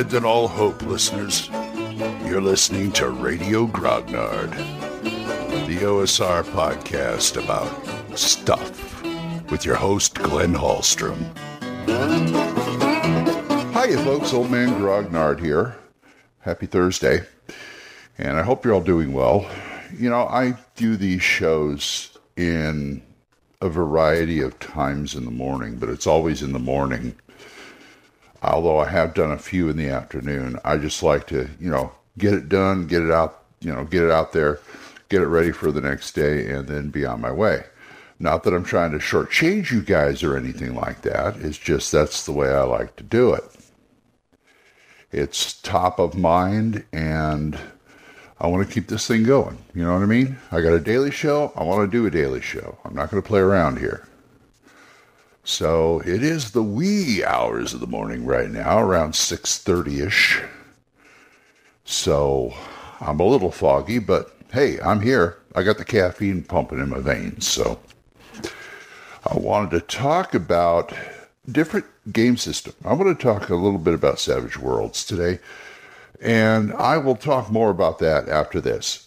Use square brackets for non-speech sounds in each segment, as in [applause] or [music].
Abandon all hope, listeners. You're listening to Radio Grognard, the OSR podcast about stuff with your host, Glenn Hallstrom. Hiya, folks. Old Man Grognard here. Happy Thursday. And I hope you're all doing well. You know, I do these shows in a variety of times in the morning, but it's always in the morning. Although I have done a few in the afternoon, I just like to, you know, get it done, get it out, you know, get it out there, get it ready for the next day, and then be on my way. Not that I'm trying to shortchange you guys or anything like that. It's just that's the way I like to do it. It's top of mind and I want to keep this thing going. You know what I mean? I got a daily show. I want to do a daily show. I'm not going to play around here. So it is the wee hours of the morning right now, around 6:30ish. So I'm a little foggy, but hey, I'm here. I got the caffeine pumping in my veins. So I wanted to talk about different game system. I want to talk a little bit about Savage Worlds today. And I will talk more about that after this.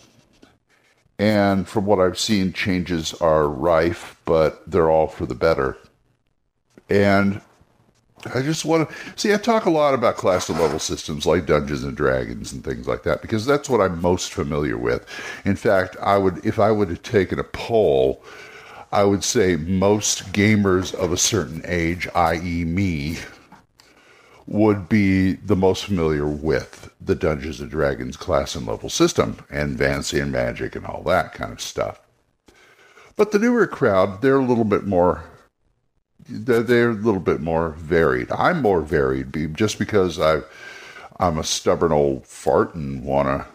And from what I've seen, changes are rife, but they're all for the better. And I just want to see. I talk a lot about class and level systems like Dungeons and Dragons and things like that because that's what I'm most familiar with. In fact, I would, if I would have taken a poll, I would say most gamers of a certain age, i.e., me, would be the most familiar with the Dungeons and Dragons class and level system and fantasy and magic and all that kind of stuff. But the newer crowd, they're a little bit more they're, a little bit more varied. I'm more varied just because I I'm a stubborn old fart and want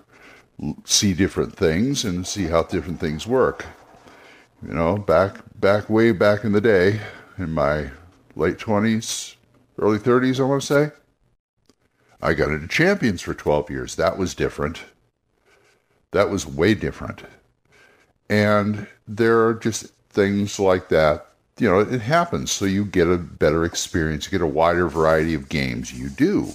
to see different things and see how different things work. You know, back back way back in the day in my late 20s, early 30s, I want to say. I got into champions for 12 years. That was different. That was way different. And there are just things like that. You know, it happens. So you get a better experience, you get a wider variety of games. You do.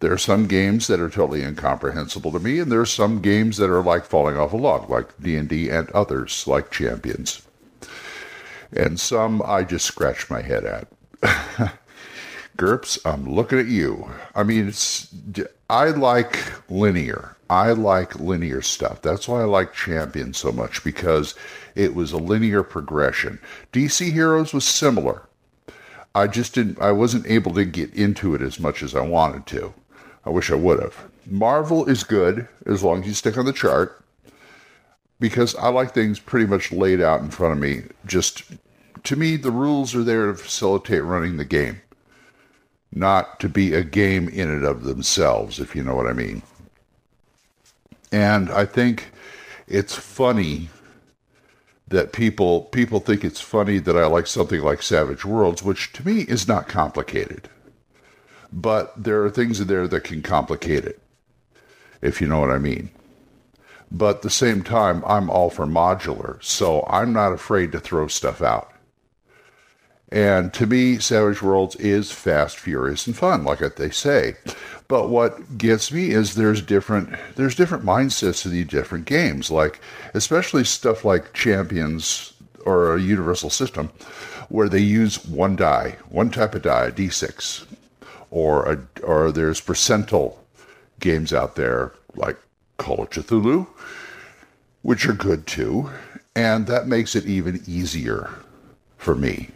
There are some games that are totally incomprehensible to me, and there are some games that are like falling off a log, like D&D and others, like Champions. And some I just scratch my head at. [laughs] I'm looking at you. I mean, it's I like linear. I like linear stuff. That's why I like Champion so much because it was a linear progression. DC Heroes was similar. I just didn't I wasn't able to get into it as much as I wanted to. I wish I would have. Marvel is good as long as you stick on the chart because I like things pretty much laid out in front of me. Just to me, the rules are there to facilitate running the game not to be a game in and of themselves, if you know what I mean. And I think it's funny that people people think it's funny that I like something like Savage Worlds, which to me is not complicated. But there are things in there that can complicate it, if you know what I mean. But at the same time, I'm all for modular, so I'm not afraid to throw stuff out. And to me, Savage Worlds is fast, furious, and fun, like they say. But what gets me is there's different there's different mindsets to the different games, like especially stuff like Champions or a Universal System, where they use one die, one type of die, a D6, or a, or there's percentile games out there like Call of Cthulhu, which are good too, and that makes it even easier for me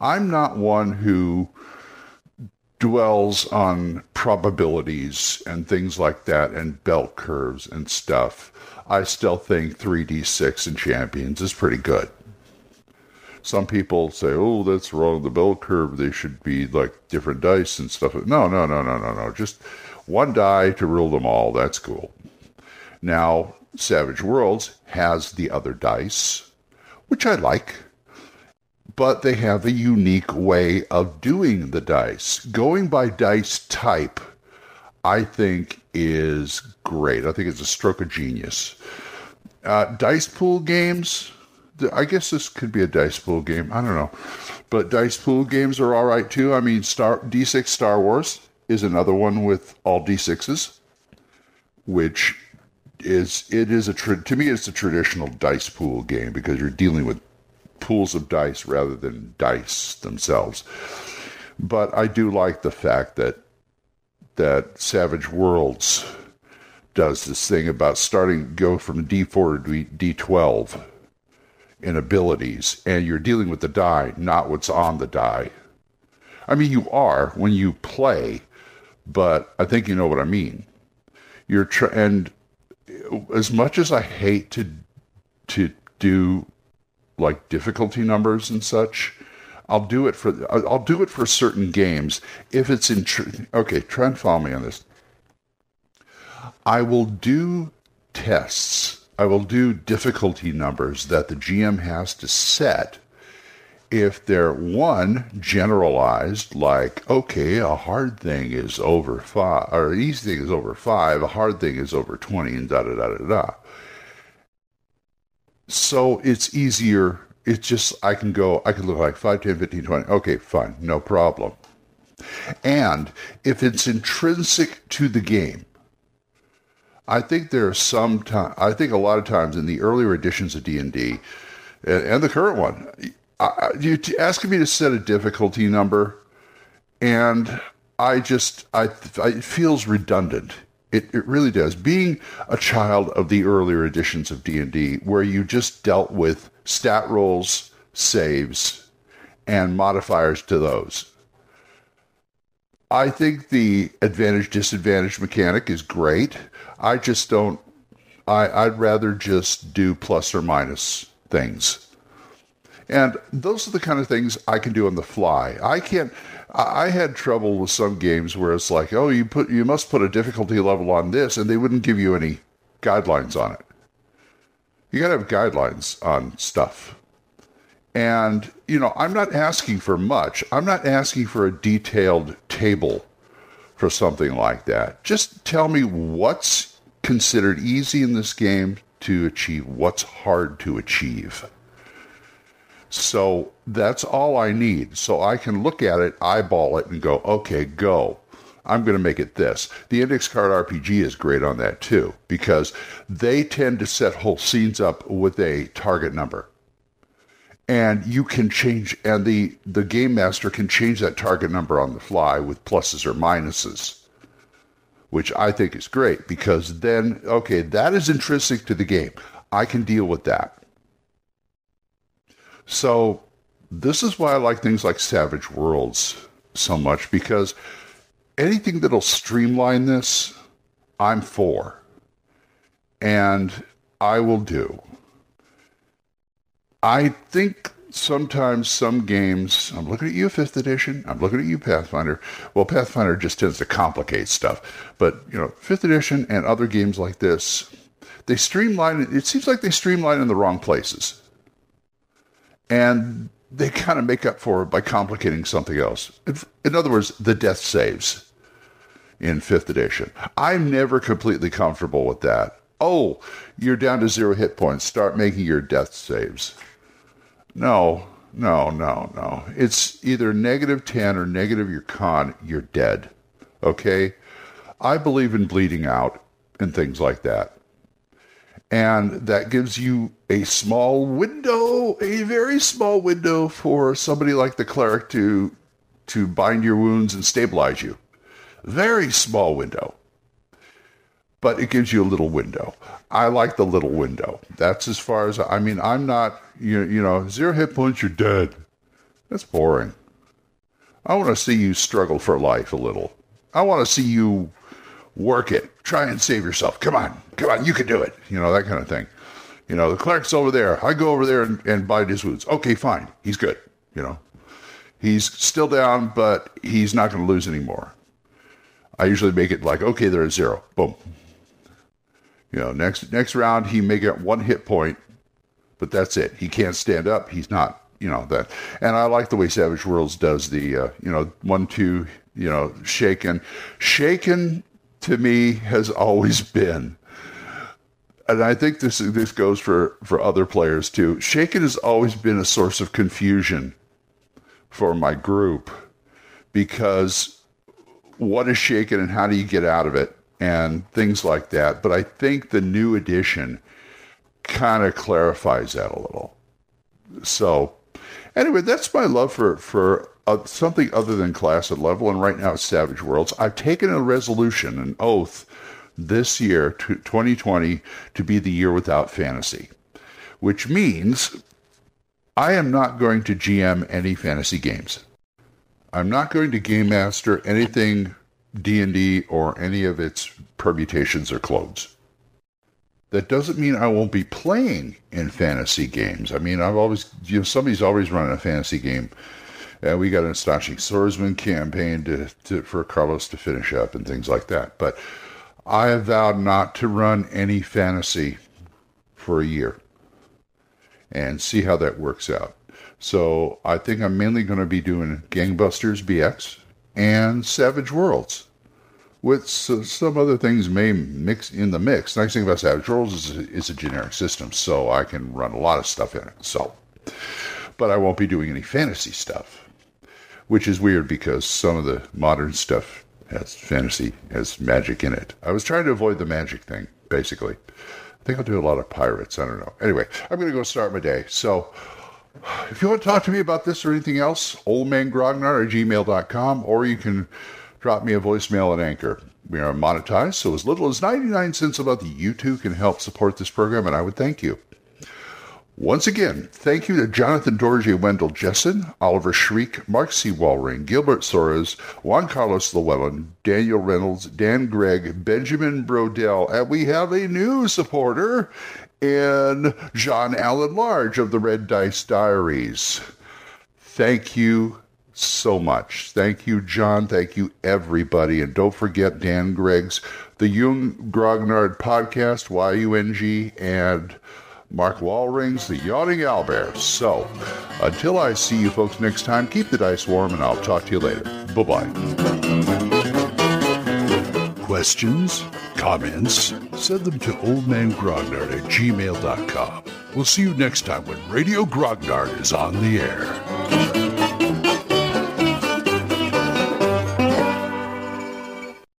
I'm not one who dwells on probabilities and things like that and bell curves and stuff. I still think 3d6 and champions is pretty good. some people say, "Oh, that's wrong. The bell curve. They should be like different dice and stuff." No, no, no, no, no, no. Just one die to rule them all. That's cool. Now, Savage Worlds has the other dice, which I like, but they have a unique way of doing the dice. Going by dice type, I think, is great. I think it's a stroke of genius. Uh, dice pool games, I guess this could be a dice pool game. I don't know. But dice pool games are all right too. I mean, Star D6 Star Wars is another one with all D6s, which is it is a to me it's a traditional dice pool game because you're dealing with pools of dice rather than dice themselves. But I do like the fact that that Savage Worlds does this thing about starting go from D4 to D12 in abilities, and you're dealing with the die, not what's on the die. I mean, you are when you play, but I think you know what I mean. You're tr- and as much as I hate to to do like difficulty numbers and such, I'll do it for I'll do it for certain games if it's in. Tr- okay, try and follow me on this. I will do tests. I will do difficulty numbers that the GM has to set if they're one generalized, like okay, a hard thing is over five, or an easy thing is over five, a hard thing is over twenty, and da da da da da. So it's easier. It's just I can go. I can look like 5, 10, 15, 20. Okay, fine, no problem. And if it's intrinsic to the game, I think there are some time. I think a lot of times in the earlier editions of D and D, and the current one, I, you asking me to set a difficulty number, and I just I, I it feels redundant. It, it really does. Being a child of the earlier editions of D and D, where you just dealt with stat rolls, saves, and modifiers to those. I think the advantage disadvantage mechanic is great. I just don't. I, I'd rather just do plus or minus things. And those are the kind of things I can do on the fly. I can't. I had trouble with some games where it's like, oh, you put you must put a difficulty level on this, and they wouldn't give you any guidelines on it. You got to have guidelines on stuff. And you know, I'm not asking for much. I'm not asking for a detailed table for something like that. Just tell me what's considered easy in this game to achieve, what's hard to achieve. So that's all I need. So I can look at it, eyeball it, and go, okay, go. I'm going to make it this. The Index Card RPG is great on that too, because they tend to set whole scenes up with a target number. And you can change, and the, the game master can change that target number on the fly with pluses or minuses, which I think is great because then, okay, that is intrinsic to the game. I can deal with that. So this is why I like things like Savage Worlds so much because anything that'll streamline this, I'm for. And I will do. I think sometimes some games, I'm looking at you, 5th edition, I'm looking at you, Pathfinder. Well, Pathfinder just tends to complicate stuff. But, you know, 5th edition and other games like this, they streamline, it seems like they streamline in the wrong places and they kind of make up for it by complicating something else. In other words, the death saves in fifth edition. I'm never completely comfortable with that. Oh, you're down to zero hit points. Start making your death saves. No, no, no, no. It's either negative 10 or negative your con, you're dead. Okay? I believe in bleeding out and things like that and that gives you a small window, a very small window for somebody like the cleric to to bind your wounds and stabilize you. Very small window. But it gives you a little window. I like the little window. That's as far as I mean, I'm not you you know, zero hit points, you're dead. That's boring. I want to see you struggle for life a little. I want to see you work it. Try and save yourself. Come on, come on, you can do it. You know that kind of thing. You know, the clerk's over there. I go over there and, and buy his wounds. Okay, fine. He's good. You know, he's still down, but he's not going to lose anymore. I usually make it like, okay, they're at zero. Boom. You know, next next round he may get one hit point, but that's it. He can't stand up. He's not, you know, that. And I like the way Savage Worlds does the, uh, you know, one, two, you know, shaken. Shaken to me has always been, and I think this this goes for for other players too. Shaken has always been a source of confusion for my group because what is shaken and how do you get out of it and things like that. But I think the new edition kind of clarifies that a little. So, anyway, that's my love for for uh, something other than class and level. And right now, it's Savage Worlds. I've taken a resolution, an oath, this year, to 2020, to be the year without fantasy, which means I am not going to GM any fantasy games. I'm not going to game master anything D&D or any of its permutations or clones. That doesn't mean I won't be playing in fantasy games. I mean, I've always, you know, somebody's always running a fantasy game. And we got an astonishing swordsman campaign to, to, for Carlos to finish up and things like that. But I have vowed not to run any fantasy for a year and see how that works out. So I think I'm mainly going to be doing Gangbusters BX and Savage Worlds. With some other things may mix in the mix. Nice thing about Savage Worlds is it's a generic system, so I can run a lot of stuff in it. So, but I won't be doing any fantasy stuff, which is weird because some of the modern stuff has fantasy, has magic in it. I was trying to avoid the magic thing, basically. I think I'll do a lot of pirates. I don't know. Anyway, I'm going to go start my day. So, if you want to talk to me about this or anything else, oldmangrognard at gmail.com, or you can drop me a voicemail at Anchor. We are monetized, so as little as 99 cents a month, you too can help support this program, and I would thank you. Once again, thank you to Jonathan Dorje, Wendell Jessen, Oliver Shriek, Mark C. Walring, Gilbert Soares, Juan Carlos Llewellyn, Daniel Reynolds, Dan Gregg, Benjamin Brodell, and we have a new supporter in John Allen Large of the Red Dice Diaries. Thank you so much. Thank you, John. Thank you, everybody. And don't forget Dan Gregg's The Yung Grognard Podcast, Y U N G, and Mark Walring's The Yawning Owlbear. So, until I see you folks next time, keep the dice warm, and I'll talk to you later. Bye bye. Questions? Comments? Send them to oldmangrognard at gmail.com. We'll see you next time when Radio Grognard is on the air.